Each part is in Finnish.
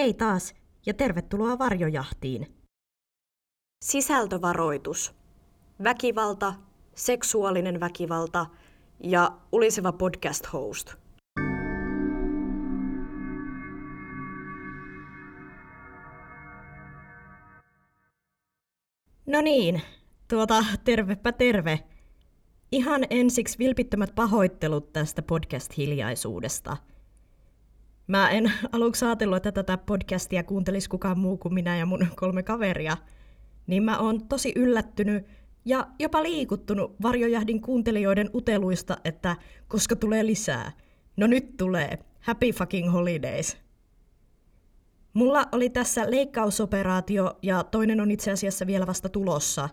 Hei taas ja tervetuloa Varjojahtiin. Sisältövaroitus. Väkivalta, seksuaalinen väkivalta ja uliseva podcast host. No niin, tuota tervepä terve. Ihan ensiksi vilpittömät pahoittelut tästä podcast-hiljaisuudesta – Mä en aluksi ajatellut, että tätä podcastia kuuntelisi kukaan muu kuin minä ja mun kolme kaveria. Niin mä oon tosi yllättynyt ja jopa liikuttunut varjojahdin kuuntelijoiden uteluista, että koska tulee lisää. No nyt tulee. Happy fucking holidays. Mulla oli tässä leikkausoperaatio ja toinen on itse asiassa vielä vasta tulossa.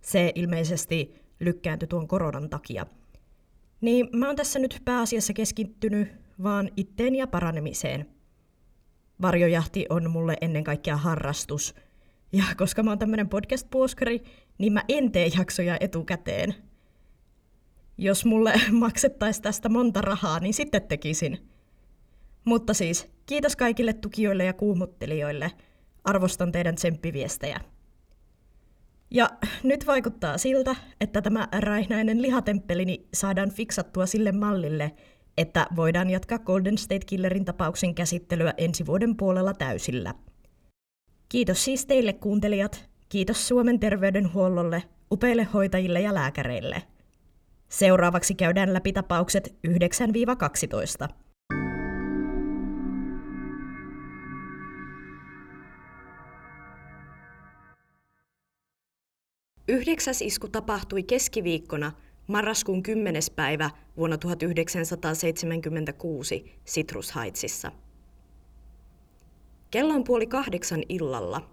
Se ilmeisesti lykkääntyi tuon koronan takia. Niin mä oon tässä nyt pääasiassa keskittynyt vaan itteen ja paranemiseen. Varjojahti on mulle ennen kaikkea harrastus. Ja koska mä oon tämmönen podcast-puoskari, niin mä en tee jaksoja etukäteen. Jos mulle maksettaisiin tästä monta rahaa, niin sitten tekisin. Mutta siis, kiitos kaikille tukijoille ja kuumuttelijoille. Arvostan teidän tsemppiviestejä. Ja nyt vaikuttaa siltä, että tämä räihnäinen lihatemppelini saadaan fiksattua sille mallille, että voidaan jatkaa Golden State Killerin tapauksen käsittelyä ensi vuoden puolella täysillä. Kiitos siis teille kuuntelijat, kiitos Suomen terveydenhuollolle, upeille hoitajille ja lääkäreille. Seuraavaksi käydään läpi tapaukset 9-12. Yhdeksäs isku tapahtui keskiviikkona – marraskuun 10. päivä vuonna 1976 Citrus Heightsissa. Kello on puoli kahdeksan illalla.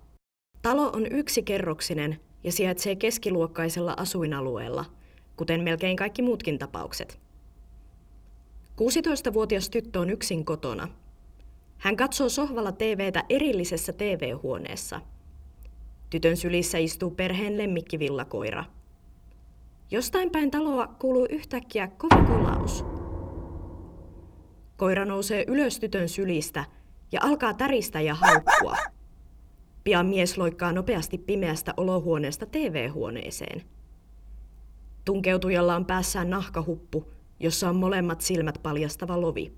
Talo on yksikerroksinen ja sijaitsee keskiluokkaisella asuinalueella, kuten melkein kaikki muutkin tapaukset. 16-vuotias tyttö on yksin kotona. Hän katsoo sohvalla TVtä erillisessä TV-huoneessa. Tytön sylissä istuu perheen lemmikkivillakoira – Jostain päin taloa kuuluu yhtäkkiä kova kolaus. Koira nousee ylös tytön sylistä ja alkaa täristä ja haukkua. Pian mies loikkaa nopeasti pimeästä olohuoneesta TV-huoneeseen. Tunkeutujalla on päässään nahkahuppu, jossa on molemmat silmät paljastava lovi.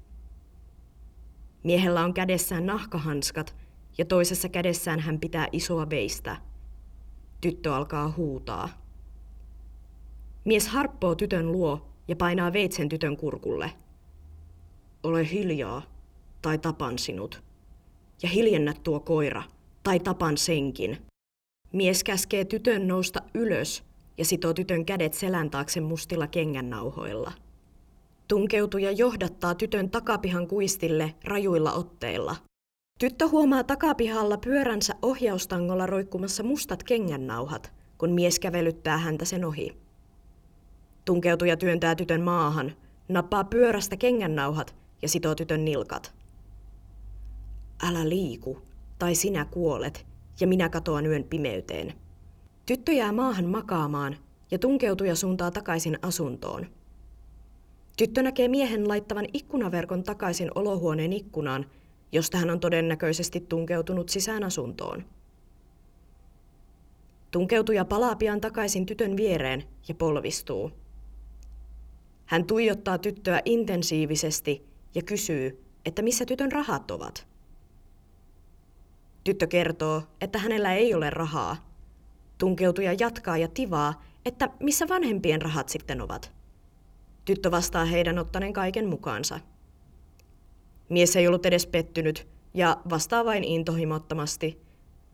Miehellä on kädessään nahkahanskat ja toisessa kädessään hän pitää isoa veistä. Tyttö alkaa huutaa. Mies harppoo tytön luo ja painaa veitsen tytön kurkulle. Ole hiljaa, tai tapan sinut. Ja hiljennä tuo koira, tai tapan senkin. Mies käskee tytön nousta ylös ja sitoo tytön kädet selän taakse mustilla kengännauhoilla. Tunkeutuja johdattaa tytön takapihan kuistille rajuilla otteilla. Tyttö huomaa takapihalla pyöränsä ohjaustangolla roikkumassa mustat kengännauhat, kun mies kävelyttää häntä sen ohi. Tunkeutuja työntää tytön maahan, nappaa pyörästä kengännauhat ja sitoo tytön nilkat. Älä liiku, tai sinä kuolet, ja minä katoan yön pimeyteen. Tyttö jää maahan makaamaan ja tunkeutuja suuntaa takaisin asuntoon. Tyttö näkee miehen laittavan ikkunaverkon takaisin olohuoneen ikkunaan, josta hän on todennäköisesti tunkeutunut sisään asuntoon. Tunkeutuja palaa pian takaisin tytön viereen ja polvistuu. Hän tuijottaa tyttöä intensiivisesti ja kysyy, että missä tytön rahat ovat. Tyttö kertoo, että hänellä ei ole rahaa. Tunkeutuja jatkaa ja tivaa, että missä vanhempien rahat sitten ovat. Tyttö vastaa heidän ottaneen kaiken mukaansa. Mies ei ollut edes pettynyt ja vastaa vain intohimottomasti,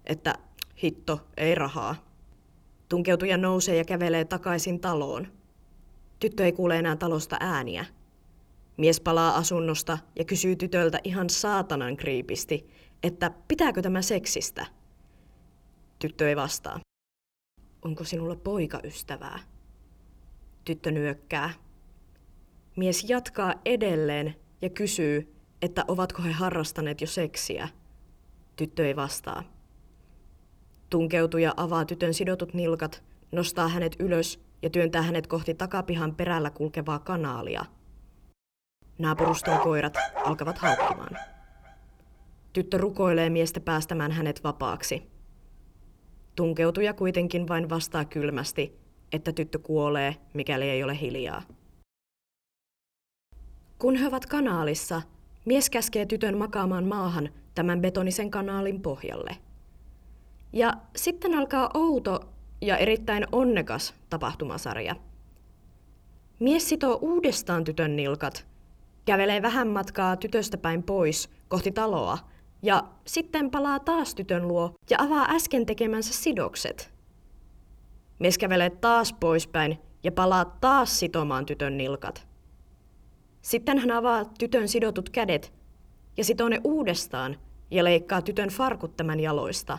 että hitto, ei rahaa. Tunkeutuja nousee ja kävelee takaisin taloon. Tyttö ei kuule enää talosta ääniä. Mies palaa asunnosta ja kysyy tytöltä ihan saatanan kriipisti, että pitääkö tämä seksistä. Tyttö ei vastaa. Onko sinulla poikaystävää? Tyttö nyökkää. Mies jatkaa edelleen ja kysyy, että ovatko he harrastaneet jo seksiä. Tyttö ei vastaa. Tunkeutuja avaa tytön sidotut nilkat, nostaa hänet ylös ja työntää hänet kohti takapihan perällä kulkevaa kanaalia. Naapuruston koirat alkavat haukkimaan. tyttö rukoilee miestä päästämään hänet vapaaksi. Tunkeutuja kuitenkin vain vastaa kylmästi, että tyttö kuolee, mikäli ei ole hiljaa. Kun he ovat kanaalissa, mies käskee tytön makaamaan maahan tämän betonisen kanaalin pohjalle. Ja sitten alkaa outo ja erittäin onnekas tapahtumasarja. Mies sitoo uudestaan tytön nilkat, kävelee vähän matkaa tytöstä päin pois kohti taloa ja sitten palaa taas tytön luo ja avaa äsken tekemänsä sidokset. Mies kävelee taas poispäin ja palaa taas sitomaan tytön nilkat. Sitten hän avaa tytön sidotut kädet ja sitoo ne uudestaan ja leikkaa tytön farkut tämän jaloista.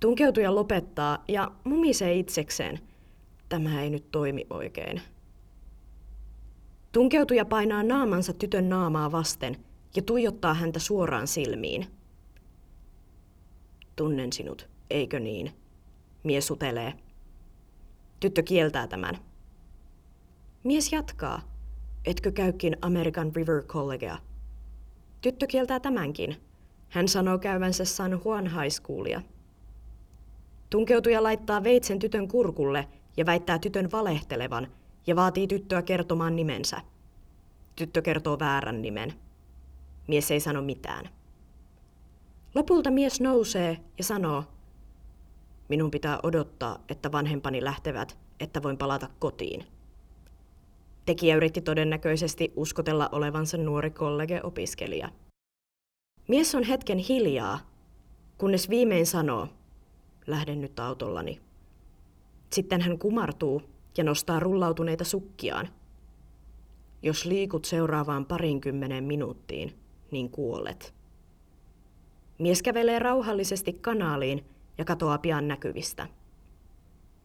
Tunkeutuja lopettaa ja mumisee itsekseen. Tämä ei nyt toimi oikein. Tunkeutuja painaa naamansa tytön naamaa vasten ja tuijottaa häntä suoraan silmiin. Tunnen sinut, eikö niin? Mies sutelee. Tyttö kieltää tämän. Mies jatkaa. Etkö käykin American River Collegea? Tyttö kieltää tämänkin. Hän sanoo käyvänsä San Juan High Schoolia. Tunkeutuja laittaa veitsen tytön kurkulle ja väittää tytön valehtelevan ja vaatii tyttöä kertomaan nimensä. Tyttö kertoo väärän nimen. Mies ei sano mitään. Lopulta mies nousee ja sanoo, minun pitää odottaa, että vanhempani lähtevät, että voin palata kotiin. Tekijä yritti todennäköisesti uskotella olevansa nuori kollege-opiskelija. Mies on hetken hiljaa, kunnes viimein sanoo, lähden nyt autollani. Sitten hän kumartuu ja nostaa rullautuneita sukkiaan. Jos liikut seuraavaan parinkymmeneen minuuttiin, niin kuolet. Mies kävelee rauhallisesti kanaaliin ja katoaa pian näkyvistä.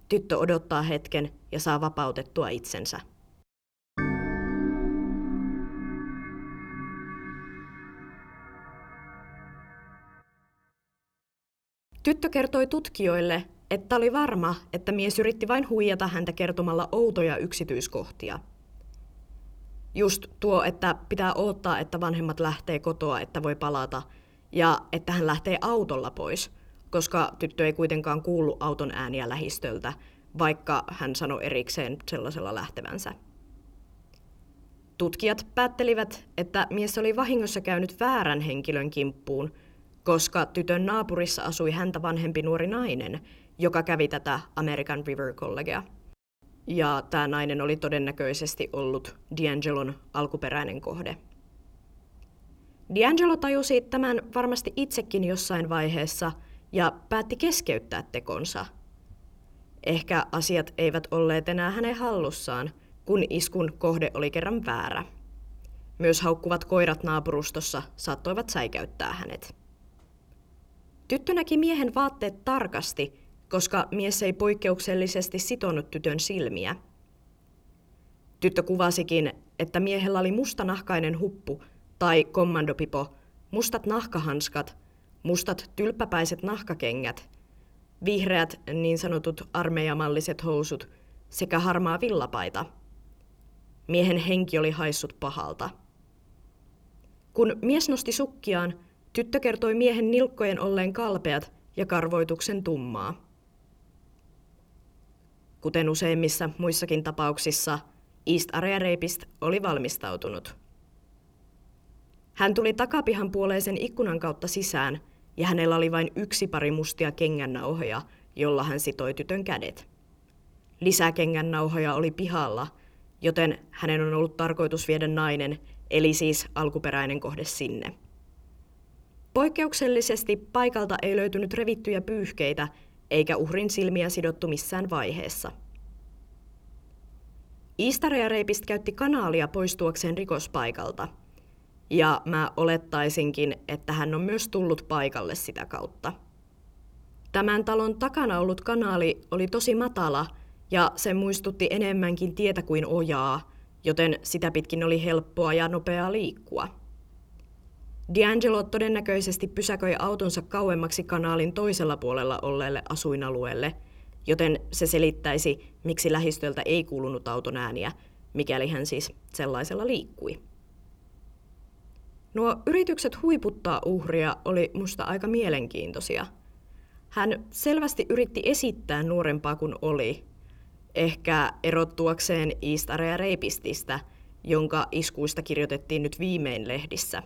Tyttö odottaa hetken ja saa vapautettua itsensä. Tyttö kertoi tutkijoille, että oli varma, että mies yritti vain huijata häntä kertomalla outoja yksityiskohtia. Just tuo, että pitää odottaa, että vanhemmat lähtee kotoa, että voi palata, ja että hän lähtee autolla pois, koska tyttö ei kuitenkaan kuulu auton ääniä lähistöltä, vaikka hän sanoi erikseen sellaisella lähtevänsä. Tutkijat päättelivät, että mies oli vahingossa käynyt väärän henkilön kimppuun, koska tytön naapurissa asui häntä vanhempi nuori nainen, joka kävi tätä American River Collegea. Ja tämä nainen oli todennäköisesti ollut D'Angelon alkuperäinen kohde. D'Angelo tajusi tämän varmasti itsekin jossain vaiheessa ja päätti keskeyttää tekonsa. Ehkä asiat eivät olleet enää hänen hallussaan, kun iskun kohde oli kerran väärä. Myös haukkuvat koirat naapurustossa saattoivat säikäyttää hänet. Tyttö näki miehen vaatteet tarkasti, koska mies ei poikkeuksellisesti sitonut tytön silmiä. Tyttö kuvasikin, että miehellä oli mustanahkainen huppu tai kommandopipo, mustat nahkahanskat, mustat tylppäpäiset nahkakengät, vihreät niin sanotut armeijamalliset housut sekä harmaa villapaita. Miehen henki oli haissut pahalta. Kun mies nosti sukkiaan, Tyttö kertoi miehen nilkkojen olleen kalpeat ja karvoituksen tummaa. Kuten useimmissa muissakin tapauksissa, East Area Rapist oli valmistautunut. Hän tuli takapihan puoleisen ikkunan kautta sisään ja hänellä oli vain yksi pari mustia kengännauhoja, jolla hän sitoi tytön kädet. Lisää kengännauhoja oli pihalla, joten hänen on ollut tarkoitus viedä nainen, eli siis alkuperäinen kohde sinne. Poikkeuksellisesti paikalta ei löytynyt revittyjä pyyhkeitä, eikä uhrin silmiä sidottu missään vaiheessa. Istaria Reipist käytti kanaalia poistuakseen rikospaikalta. Ja mä olettaisinkin, että hän on myös tullut paikalle sitä kautta. Tämän talon takana ollut kanaali oli tosi matala ja se muistutti enemmänkin tietä kuin ojaa, joten sitä pitkin oli helppoa ja nopeaa liikkua. D'Angelo todennäköisesti pysäköi autonsa kauemmaksi kanaalin toisella puolella olleelle asuinalueelle, joten se selittäisi, miksi lähistöltä ei kuulunut auton ääniä, mikäli hän siis sellaisella liikkui. Nuo yritykset huiputtaa uhria oli musta aika mielenkiintoisia. Hän selvästi yritti esittää nuorempaa kuin oli, ehkä erottuakseen East Area Rapististä, jonka iskuista kirjoitettiin nyt viimein lehdissä.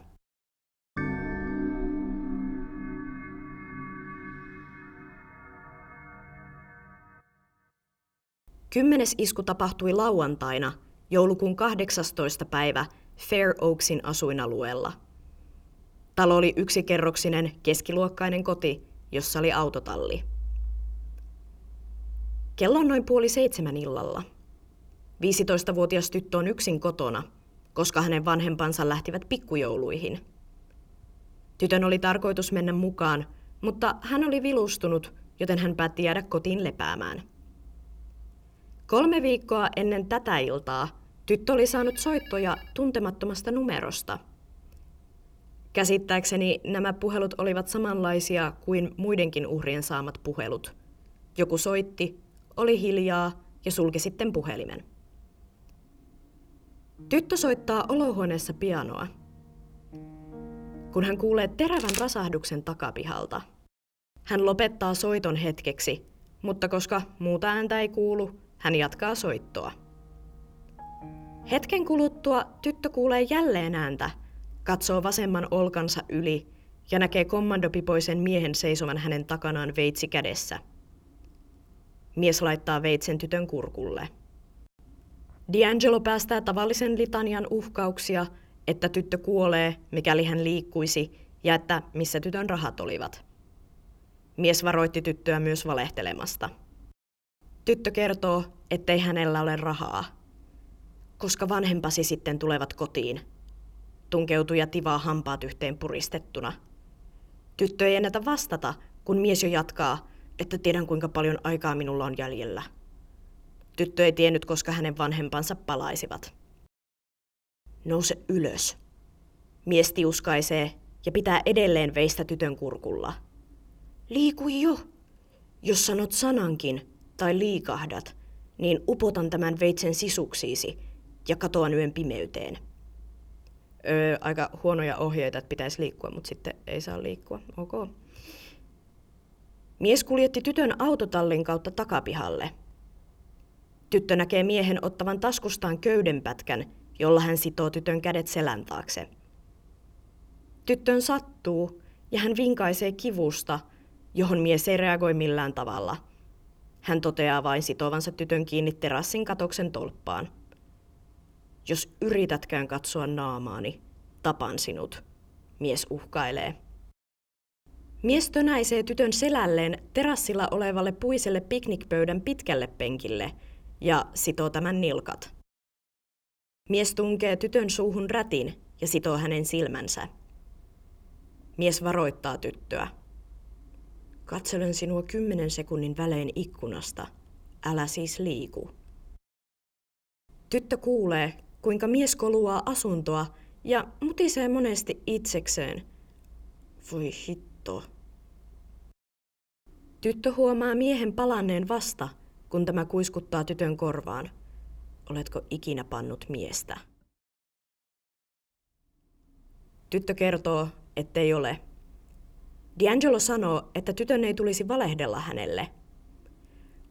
Kymmenes isku tapahtui lauantaina, joulukuun 18. päivä Fair Oaksin asuinalueella. Talo oli yksikerroksinen, keskiluokkainen koti, jossa oli autotalli. Kello on noin puoli seitsemän illalla. 15-vuotias tyttö on yksin kotona, koska hänen vanhempansa lähtivät pikkujouluihin. Tytön oli tarkoitus mennä mukaan, mutta hän oli vilustunut, joten hän päätti jäädä kotiin lepäämään. Kolme viikkoa ennen tätä iltaa tyttö oli saanut soittoja tuntemattomasta numerosta. Käsittääkseni nämä puhelut olivat samanlaisia kuin muidenkin uhrien saamat puhelut. Joku soitti, oli hiljaa ja sulki sitten puhelimen. Tyttö soittaa olohuoneessa pianoa. Kun hän kuulee terävän rasahduksen takapihalta, hän lopettaa soiton hetkeksi, mutta koska muuta ääntä ei kuulu, hän jatkaa soittoa. Hetken kuluttua tyttö kuulee jälleen ääntä, katsoo vasemman olkansa yli ja näkee kommandopipoisen miehen seisovan hänen takanaan veitsi kädessä. Mies laittaa veitsen tytön kurkulle. D'Angelo päästää tavallisen litanian uhkauksia, että tyttö kuolee, mikäli hän liikkuisi, ja että missä tytön rahat olivat. Mies varoitti tyttöä myös valehtelemasta. Tyttö kertoo, ettei hänellä ole rahaa. Koska vanhempasi sitten tulevat kotiin. Tunkeutuu ja tivaa hampaat yhteen puristettuna. Tyttö ei ennätä vastata, kun mies jo jatkaa, että tiedän kuinka paljon aikaa minulla on jäljellä. Tyttö ei tiennyt, koska hänen vanhempansa palaisivat. Nouse ylös. Mies tiuskaisee ja pitää edelleen veistä tytön kurkulla. Liiku jo! Jos sanot sanankin tai liikahdat, niin upotan tämän veitsen sisuksiisi ja katoan yön pimeyteen. Öö, aika huonoja ohjeita, että pitäisi liikkua, mutta sitten ei saa liikkua. Ok. Mies kuljetti tytön autotallin kautta takapihalle – Tyttö näkee miehen ottavan taskustaan köydenpätkän, jolla hän sitoo tytön kädet selän taakse. Tyttön sattuu ja hän vinkaisee kivusta, johon mies ei reagoi millään tavalla. Hän toteaa vain sitovansa tytön kiinni terassin katoksen tolppaan. Jos yritätkään katsoa naamaani, tapan sinut, mies uhkailee. Mies tönäisee tytön selälleen terassilla olevalle puiselle piknikpöydän pitkälle penkille – ja sitoo tämän nilkat. Mies tunkee tytön suuhun rätin ja sitoo hänen silmänsä. Mies varoittaa tyttöä. Katselen sinua kymmenen sekunnin välein ikkunasta. Älä siis liiku. Tyttö kuulee, kuinka mies koluaa asuntoa ja mutisee monesti itsekseen. Voi hitto. Tyttö huomaa miehen palanneen vasta – kun tämä kuiskuttaa tytön korvaan. Oletko ikinä pannut miestä? Tyttö kertoo, ettei ole. D'Angelo sanoo, että tytön ei tulisi valehdella hänelle.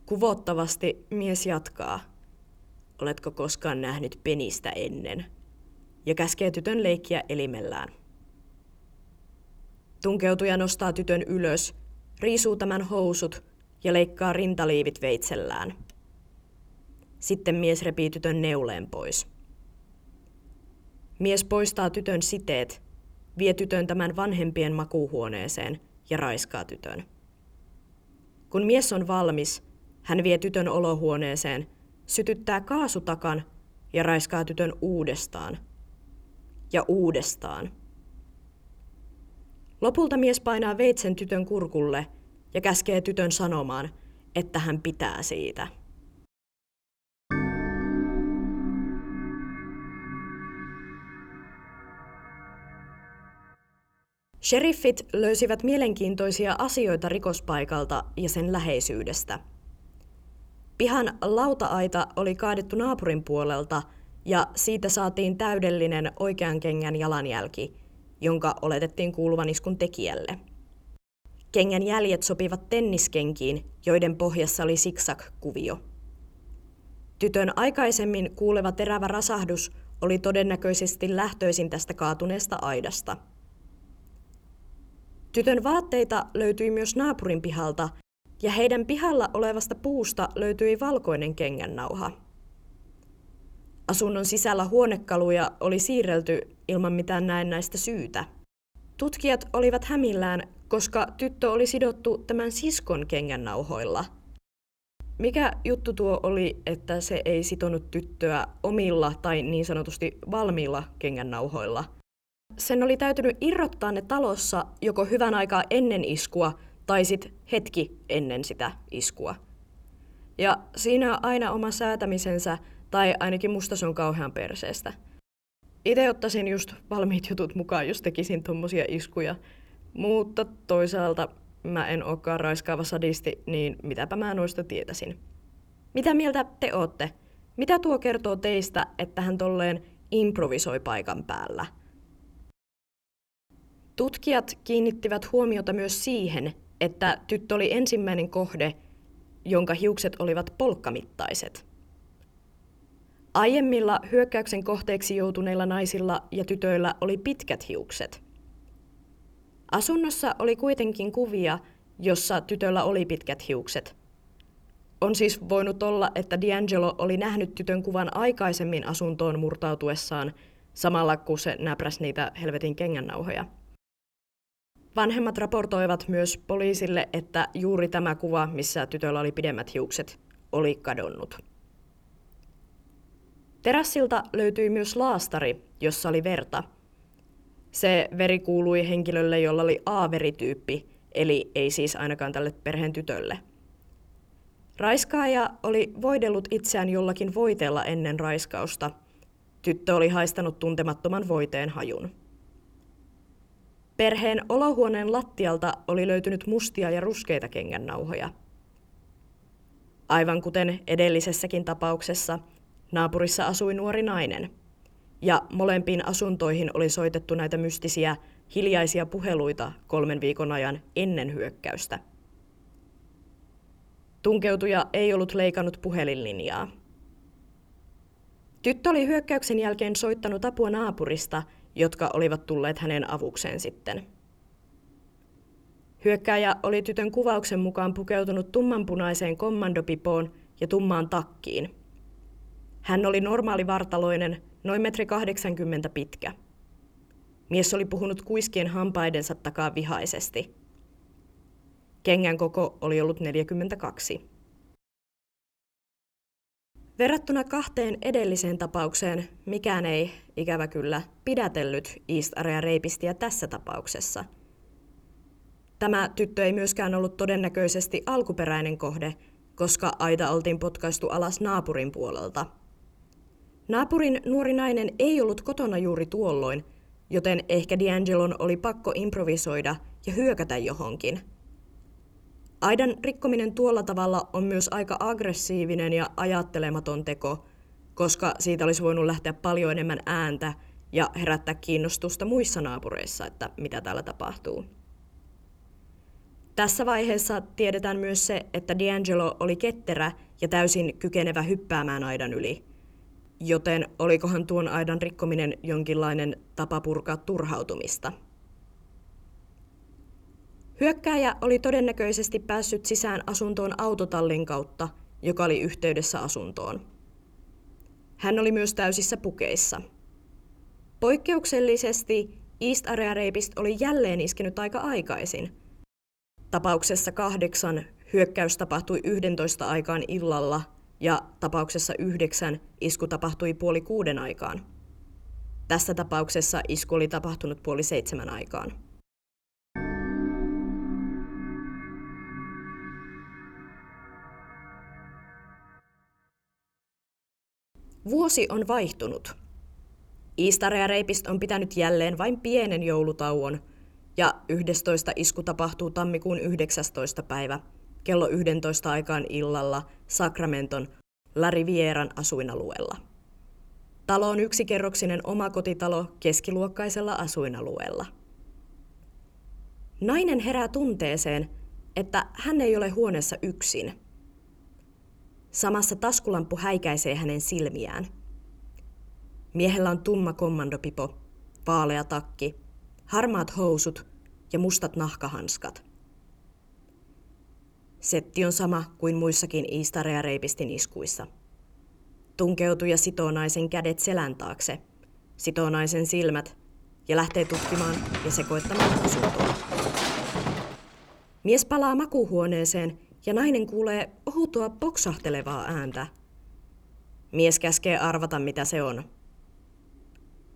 Kuvottavasti mies jatkaa. Oletko koskaan nähnyt penistä ennen? Ja käskee tytön leikkiä elimellään. Tunkeutuja nostaa tytön ylös, riisuu tämän housut ja leikkaa rintaliivit veitsellään. Sitten mies repii tytön neuleen pois. Mies poistaa tytön siteet, vie tytön tämän vanhempien makuuhuoneeseen ja raiskaa tytön. Kun mies on valmis, hän vie tytön olohuoneeseen, sytyttää kaasutakan ja raiskaa tytön uudestaan. Ja uudestaan. Lopulta mies painaa veitsen tytön kurkulle ja käskee tytön sanomaan, että hän pitää siitä. Sheriffit löysivät mielenkiintoisia asioita rikospaikalta ja sen läheisyydestä. Pihan lautaaita oli kaadettu naapurin puolelta ja siitä saatiin täydellinen oikean kengän jalanjälki, jonka oletettiin kuuluvan iskun tekijälle. Kengän jäljet sopivat tenniskenkiin, joiden pohjassa oli siksak-kuvio. Tytön aikaisemmin kuuleva terävä rasahdus oli todennäköisesti lähtöisin tästä kaatuneesta aidasta. Tytön vaatteita löytyi myös naapurin pihalta, ja heidän pihalla olevasta puusta löytyi valkoinen kengännauha. Asunnon sisällä huonekaluja oli siirrelty ilman mitään näennäistä syytä. Tutkijat olivat hämillään, koska tyttö oli sidottu tämän siskon kengännauhoilla. Mikä juttu tuo oli, että se ei sitonut tyttöä omilla tai niin sanotusti valmiilla kengännauhoilla? Sen oli täytynyt irrottaa ne talossa joko hyvän aikaa ennen iskua tai sit hetki ennen sitä iskua. Ja siinä on aina oma säätämisensä, tai ainakin musta se on kauhean perseestä. Itse ottaisin just valmiit jutut mukaan, jos tekisin tommosia iskuja. Mutta toisaalta mä en olekaan raiskaava sadisti, niin mitäpä mä noista tietäisin. Mitä mieltä te ootte? Mitä tuo kertoo teistä, että hän tolleen improvisoi paikan päällä? Tutkijat kiinnittivät huomiota myös siihen, että tyttö oli ensimmäinen kohde, jonka hiukset olivat polkkamittaiset. Aiemmilla hyökkäyksen kohteeksi joutuneilla naisilla ja tytöillä oli pitkät hiukset. Asunnossa oli kuitenkin kuvia, jossa tytöllä oli pitkät hiukset. On siis voinut olla, että D'Angelo oli nähnyt tytön kuvan aikaisemmin asuntoon murtautuessaan, samalla kun se näpräsi niitä helvetin kengännauhoja. Vanhemmat raportoivat myös poliisille, että juuri tämä kuva, missä tytöllä oli pidemmät hiukset, oli kadonnut. Terassilta löytyi myös laastari, jossa oli verta. Se veri kuului henkilölle, jolla oli A-verityyppi, eli ei siis ainakaan tälle perheen tytölle. Raiskaaja oli voidellut itseään jollakin voiteella ennen raiskausta. Tyttö oli haistanut tuntemattoman voiteen hajun. Perheen olohuoneen lattialta oli löytynyt mustia ja ruskeita kengännauhoja. Aivan kuten edellisessäkin tapauksessa, naapurissa asui nuori nainen. Ja molempiin asuntoihin oli soitettu näitä mystisiä, hiljaisia puheluita kolmen viikon ajan ennen hyökkäystä. Tunkeutuja ei ollut leikannut puhelinlinjaa. Tyttö oli hyökkäyksen jälkeen soittanut apua naapurista – jotka olivat tulleet hänen avukseen sitten. Hyökkääjä oli tytön kuvauksen mukaan pukeutunut tummanpunaiseen kommandopipoon ja tummaan takkiin. Hän oli normaali vartaloinen, noin metri 80 pitkä. Mies oli puhunut kuiskien hampaidensa takaa vihaisesti. Kengän koko oli ollut 42. Verrattuna kahteen edelliseen tapaukseen mikään ei, ikävä kyllä, pidätellyt East Area reipistiä tässä tapauksessa. Tämä tyttö ei myöskään ollut todennäköisesti alkuperäinen kohde, koska aita oltiin potkaistu alas naapurin puolelta. Naapurin nuori nainen ei ollut kotona juuri tuolloin, joten ehkä D'Angelon oli pakko improvisoida ja hyökätä johonkin – Aidan rikkominen tuolla tavalla on myös aika aggressiivinen ja ajattelematon teko, koska siitä olisi voinut lähteä paljon enemmän ääntä ja herättää kiinnostusta muissa naapureissa, että mitä täällä tapahtuu. Tässä vaiheessa tiedetään myös se, että D'Angelo oli ketterä ja täysin kykenevä hyppäämään aidan yli. Joten olikohan tuon aidan rikkominen jonkinlainen tapa purkaa turhautumista? Hyökkääjä oli todennäköisesti päässyt sisään asuntoon autotallin kautta, joka oli yhteydessä asuntoon. Hän oli myös täysissä pukeissa. Poikkeuksellisesti East Area Rapist oli jälleen iskenyt aika aikaisin. Tapauksessa kahdeksan hyökkäys tapahtui 11 aikaan illalla ja tapauksessa yhdeksän isku tapahtui puoli kuuden aikaan. Tässä tapauksessa isku oli tapahtunut puoli seitsemän aikaan. Vuosi on vaihtunut. Iistare Reipist on pitänyt jälleen vain pienen joulutauon, ja 11 isku tapahtuu tammikuun 19. päivä kello 11 aikaan illalla Sacramenton La Rivieran asuinalueella. Talo on yksikerroksinen omakotitalo keskiluokkaisella asuinalueella. Nainen herää tunteeseen, että hän ei ole huoneessa yksin. Samassa taskulampu häikäisee hänen silmiään. Miehellä on tumma kommandopipo, vaalea takki, harmaat housut ja mustat nahkahanskat. Setti on sama kuin muissakin Iistareja reipistin iskuissa. Tunkeutuu ja sitoo naisen kädet selän taakse, sitoo naisen silmät ja lähtee tutkimaan ja sekoittamaan asuntoa. Mies palaa makuhuoneeseen ja nainen kuulee ohutua poksahtelevaa ääntä. Mies käskee arvata, mitä se on.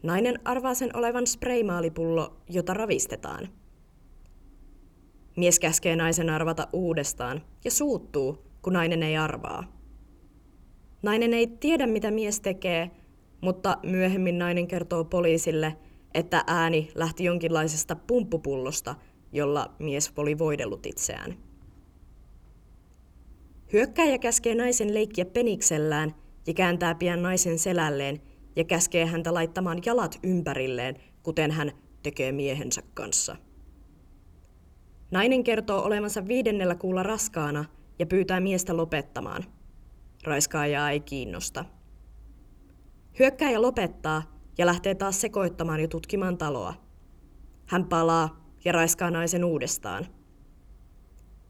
Nainen arvaa sen olevan spraymaalipullo, jota ravistetaan. Mies käskee naisen arvata uudestaan ja suuttuu, kun nainen ei arvaa. Nainen ei tiedä, mitä mies tekee, mutta myöhemmin nainen kertoo poliisille, että ääni lähti jonkinlaisesta pumppupullosta, jolla mies oli voidellut itseään. Hyökkäjä käskee naisen leikkiä peniksellään ja kääntää pian naisen selälleen ja käskee häntä laittamaan jalat ympärilleen, kuten hän tekee miehensä kanssa. Nainen kertoo olevansa viidennellä kuulla raskaana ja pyytää miestä lopettamaan. Raiskaajaa ei kiinnosta. Hyökkäjä lopettaa ja lähtee taas sekoittamaan ja tutkimaan taloa. Hän palaa ja raiskaa naisen uudestaan.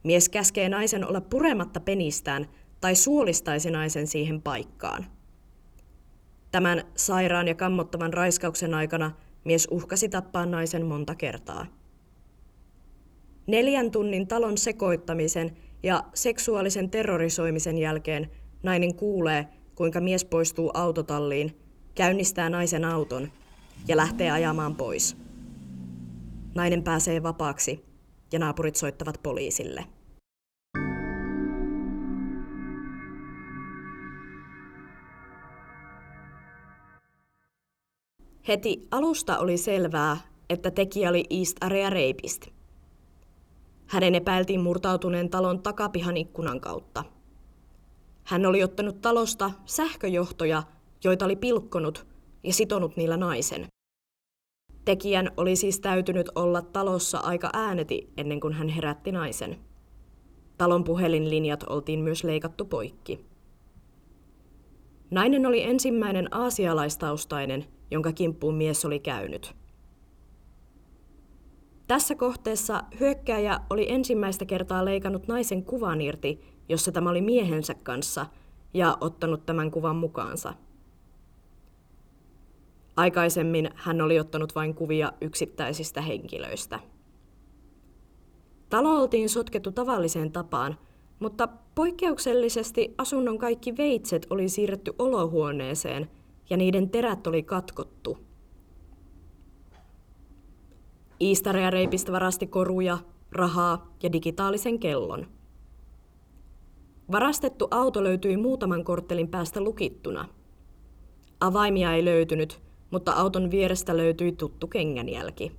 Mies käskee naisen olla purematta penistään tai suolistaisi naisen siihen paikkaan. Tämän sairaan ja kammottavan raiskauksen aikana mies uhkasi tappaa naisen monta kertaa. Neljän tunnin talon sekoittamisen ja seksuaalisen terrorisoimisen jälkeen nainen kuulee, kuinka mies poistuu autotalliin, käynnistää naisen auton ja lähtee ajamaan pois. Nainen pääsee vapaaksi ja naapurit soittavat poliisille. Heti alusta oli selvää, että tekijä oli East Area Rapist. Hänen epäiltiin murtautuneen talon takapihan ikkunan kautta. Hän oli ottanut talosta sähköjohtoja, joita oli pilkkonut ja sitonut niillä naisen. Tekijän oli siis täytynyt olla talossa aika ääneti ennen kuin hän herätti naisen. Talon puhelinlinjat oltiin myös leikattu poikki. Nainen oli ensimmäinen aasialaistaustainen, jonka kimppuun mies oli käynyt. Tässä kohteessa hyökkääjä oli ensimmäistä kertaa leikannut naisen kuvan irti, jossa tämä oli miehensä kanssa, ja ottanut tämän kuvan mukaansa. Aikaisemmin hän oli ottanut vain kuvia yksittäisistä henkilöistä. Talo oltiin sotkettu tavalliseen tapaan, mutta poikkeuksellisesti asunnon kaikki veitset oli siirretty olohuoneeseen ja niiden terät oli katkottu. Iistaria reipistä varasti koruja, rahaa ja digitaalisen kellon. Varastettu auto löytyi muutaman korttelin päästä lukittuna. Avaimia ei löytynyt, mutta auton vierestä löytyi tuttu kengänjälki.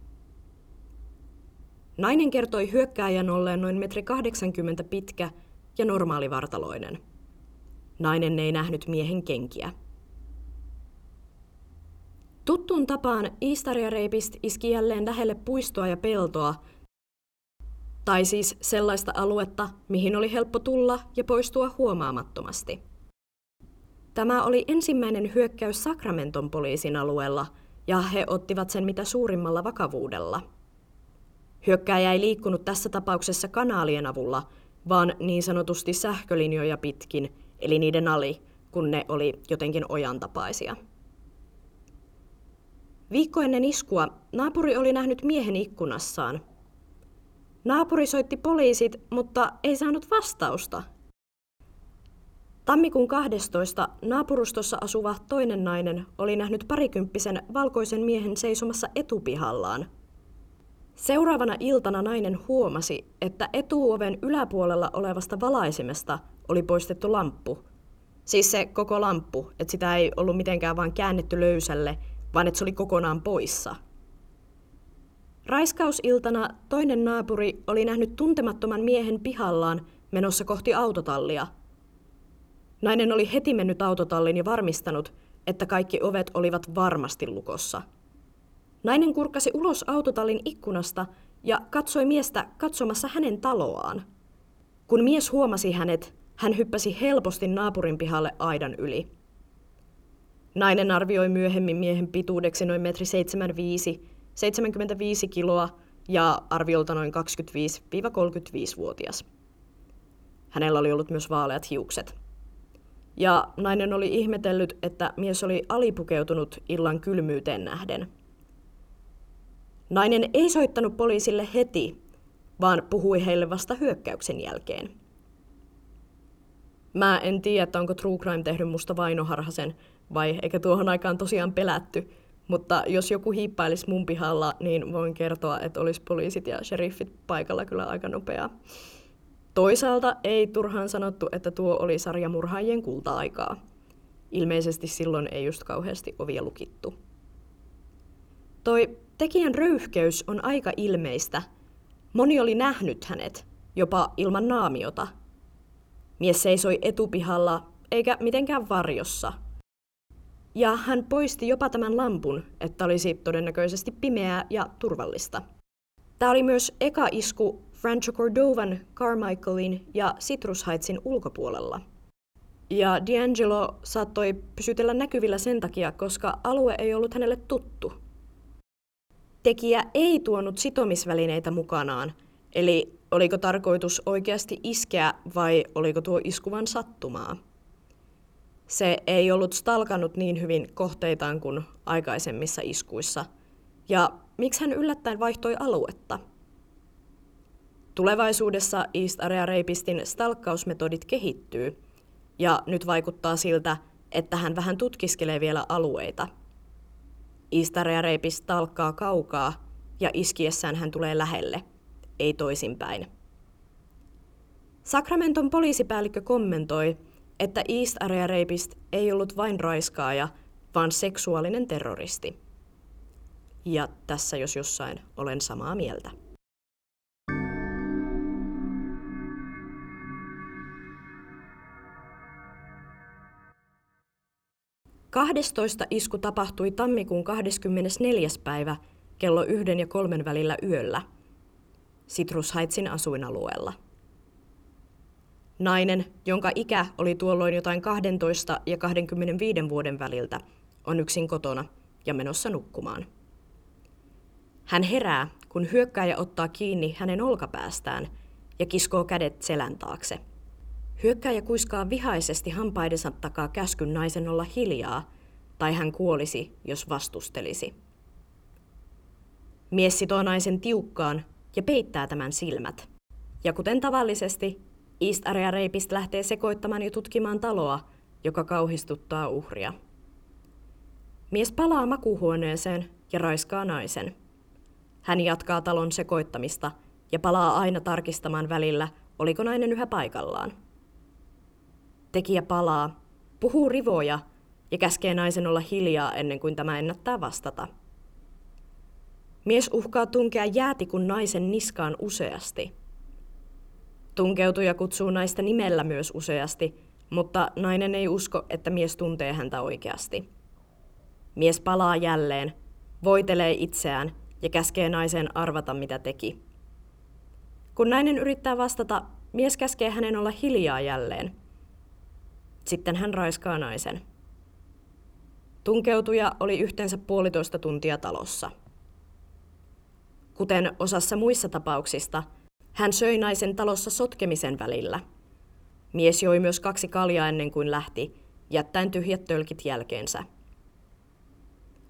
Nainen kertoi hyökkääjän olleen noin metri 80 pitkä ja normaalivartaloinen. Nainen ei nähnyt miehen kenkiä. Tuttuun tapaan Iistaria Reipist iski jälleen lähelle puistoa ja peltoa, tai siis sellaista aluetta, mihin oli helppo tulla ja poistua huomaamattomasti. Tämä oli ensimmäinen hyökkäys Sacramenton poliisin alueella, ja he ottivat sen mitä suurimmalla vakavuudella. Hyökkääjä ei liikkunut tässä tapauksessa kanaalien avulla, vaan niin sanotusti sähkölinjoja pitkin, eli niiden ali, kun ne oli jotenkin ojantapaisia. Viikko ennen iskua naapuri oli nähnyt miehen ikkunassaan. Naapuri soitti poliisit, mutta ei saanut vastausta. Tammikuun 12. naapurustossa asuva toinen nainen oli nähnyt parikymppisen valkoisen miehen seisomassa etupihallaan. Seuraavana iltana nainen huomasi, että etuoven yläpuolella olevasta valaisimesta oli poistettu lamppu. Siis se koko lamppu, että sitä ei ollut mitenkään vain käännetty löysälle, vaan että se oli kokonaan poissa. Raiskausiltana toinen naapuri oli nähnyt tuntemattoman miehen pihallaan menossa kohti autotallia – Nainen oli heti mennyt autotallin ja varmistanut, että kaikki ovet olivat varmasti lukossa. Nainen kurkkasi ulos autotallin ikkunasta ja katsoi miestä katsomassa hänen taloaan. Kun mies huomasi hänet, hän hyppäsi helposti naapurin pihalle aidan yli. Nainen arvioi myöhemmin miehen pituudeksi noin metri 75, 75 kiloa ja arviolta noin 25-35-vuotias. Hänellä oli ollut myös vaaleat hiukset. Ja nainen oli ihmetellyt, että mies oli alipukeutunut illan kylmyyteen nähden. Nainen ei soittanut poliisille heti, vaan puhui heille vasta hyökkäyksen jälkeen. Mä en tiedä, että onko True Crime tehnyt musta vainoharhasen, vai eikä tuohon aikaan tosiaan pelätty, mutta jos joku hiippailisi mun pihalla, niin voin kertoa, että olisi poliisit ja sheriffit paikalla kyllä aika nopeaa. Toisaalta ei turhaan sanottu, että tuo oli sarjamurhaajien kulta-aikaa. Ilmeisesti silloin ei just kauheasti ovia lukittu. Toi tekijän röyhkeys on aika ilmeistä. Moni oli nähnyt hänet, jopa ilman naamiota. Mies seisoi etupihalla, eikä mitenkään varjossa – ja hän poisti jopa tämän lampun, että olisi todennäköisesti pimeää ja turvallista. Tämä oli myös eka isku Franco Cordovan, Carmichaelin ja Citrus Heightsin ulkopuolella. Ja D'Angelo saattoi pysytellä näkyvillä sen takia, koska alue ei ollut hänelle tuttu. Tekijä ei tuonut sitomisvälineitä mukanaan, eli oliko tarkoitus oikeasti iskeä vai oliko tuo iskuvan sattumaa se ei ollut stalkannut niin hyvin kohteitaan kuin aikaisemmissa iskuissa. Ja miksi hän yllättäen vaihtoi aluetta? Tulevaisuudessa East Area Rapistin stalkkausmetodit kehittyy, ja nyt vaikuttaa siltä, että hän vähän tutkiskelee vielä alueita. East Area Rapist stalkkaa kaukaa, ja iskiessään hän tulee lähelle, ei toisinpäin. Sacramenton poliisipäällikkö kommentoi, että East Area Rapist ei ollut vain raiskaaja, vaan seksuaalinen terroristi. Ja tässä jos jossain olen samaa mieltä. Kahdestoista isku tapahtui tammikuun 24. päivä kello yhden ja kolmen välillä yöllä Citrus Heightsin asuinalueella. Nainen, jonka ikä oli tuolloin jotain 12 ja 25 vuoden väliltä, on yksin kotona ja menossa nukkumaan. Hän herää, kun hyökkääjä ottaa kiinni hänen olkapäästään ja kiskoo kädet selän taakse. Hyökkääjä kuiskaa vihaisesti hampaidensa takaa käskyn naisen olla hiljaa, tai hän kuolisi, jos vastustelisi. Mies sitoo naisen tiukkaan ja peittää tämän silmät. Ja kuten tavallisesti, East Area Rapist lähtee sekoittamaan ja tutkimaan taloa, joka kauhistuttaa uhria. Mies palaa makuhuoneeseen ja raiskaa naisen. Hän jatkaa talon sekoittamista ja palaa aina tarkistamaan välillä, oliko nainen yhä paikallaan. Tekijä palaa, puhuu rivoja ja käskee naisen olla hiljaa ennen kuin tämä ennättää vastata. Mies uhkaa tunkea jäätikun naisen niskaan useasti – Tunkeutuja kutsuu naista nimellä myös useasti, mutta nainen ei usko, että mies tuntee häntä oikeasti. Mies palaa jälleen, voitelee itseään ja käskee naisen arvata, mitä teki. Kun nainen yrittää vastata, mies käskee hänen olla hiljaa jälleen. Sitten hän raiskaa naisen. Tunkeutuja oli yhteensä puolitoista tuntia talossa. Kuten osassa muissa tapauksista – hän söi naisen talossa sotkemisen välillä. Mies joi myös kaksi kaljaa ennen kuin lähti, jättäen tyhjät tölkit jälkeensä.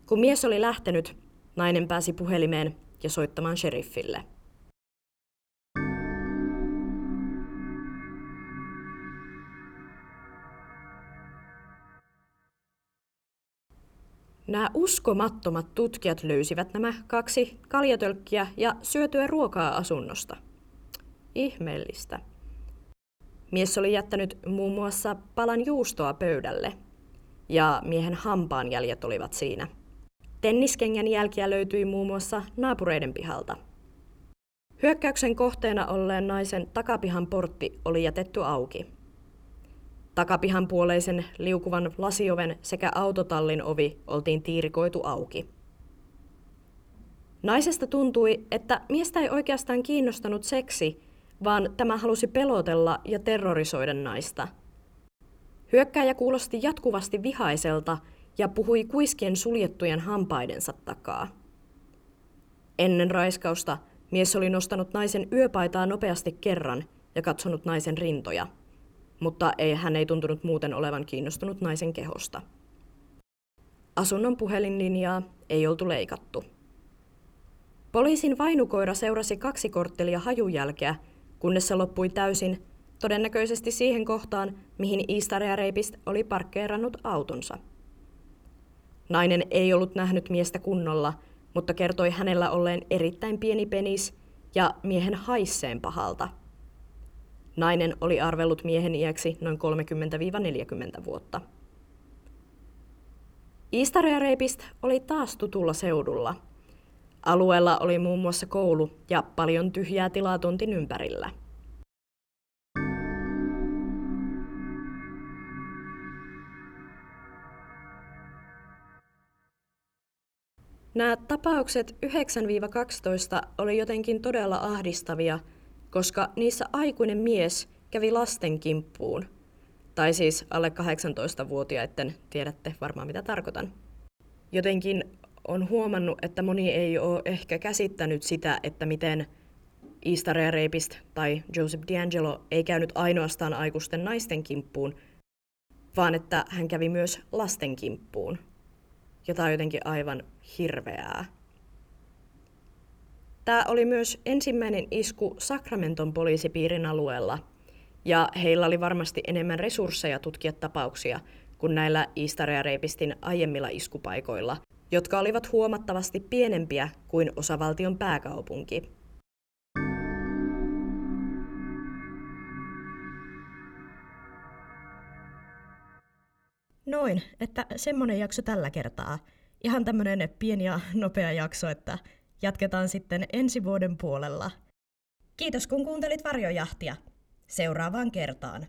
Kun mies oli lähtenyt, nainen pääsi puhelimeen ja soittamaan sheriffille. Nämä uskomattomat tutkijat löysivät nämä kaksi kaljatölkkiä ja syötyä ruokaa asunnosta – ihmeellistä. Mies oli jättänyt muun muassa palan juustoa pöydälle, ja miehen hampaan jäljet olivat siinä. Tenniskengän jälkiä löytyi muun muassa naapureiden pihalta. Hyökkäyksen kohteena olleen naisen takapihan portti oli jätetty auki. Takapihan puoleisen liukuvan lasioven sekä autotallin ovi oltiin tiirikoitu auki. Naisesta tuntui, että miestä ei oikeastaan kiinnostanut seksi, vaan tämä halusi pelotella ja terrorisoida naista. Hyökkääjä kuulosti jatkuvasti vihaiselta ja puhui kuiskien suljettujen hampaidensa takaa. Ennen raiskausta mies oli nostanut naisen yöpaitaa nopeasti kerran ja katsonut naisen rintoja, mutta ei, hän ei tuntunut muuten olevan kiinnostunut naisen kehosta. Asunnon puhelinlinjaa ei oltu leikattu. Poliisin vainukoira seurasi kaksi korttelia hajujälkeä, kunnes se loppui täysin, todennäköisesti siihen kohtaan, mihin Iistaria Reipist oli parkkeerannut autonsa. Nainen ei ollut nähnyt miestä kunnolla, mutta kertoi hänellä olleen erittäin pieni penis ja miehen haisseen pahalta. Nainen oli arvellut miehen iäksi noin 30-40 vuotta. Iistaria Reipist oli taas tutulla seudulla – Alueella oli muun muassa koulu ja paljon tyhjää tilaa tontin ympärillä. Nämä tapaukset 9-12 oli jotenkin todella ahdistavia, koska niissä aikuinen mies kävi lasten kimppuun. Tai siis alle 18-vuotiaiden, tiedätte varmaan mitä tarkoitan. Jotenkin on huomannut, että moni ei ole ehkä käsittänyt sitä, että miten Easter Rapist tai Joseph D'Angelo ei käynyt ainoastaan aikuisten naisten kimppuun, vaan että hän kävi myös lasten kimppuun. On jotenkin aivan hirveää. Tämä oli myös ensimmäinen isku Sacramenton poliisipiirin alueella, ja heillä oli varmasti enemmän resursseja tutkia tapauksia kuin näillä Easter Rapistin aiemmilla iskupaikoilla – jotka olivat huomattavasti pienempiä kuin osavaltion pääkaupunki. Noin, että semmonen jakso tällä kertaa. Ihan tämmönen pieni ja nopea jakso, että jatketaan sitten ensi vuoden puolella. Kiitos kun kuuntelit Varjojahtia. Seuraavaan kertaan.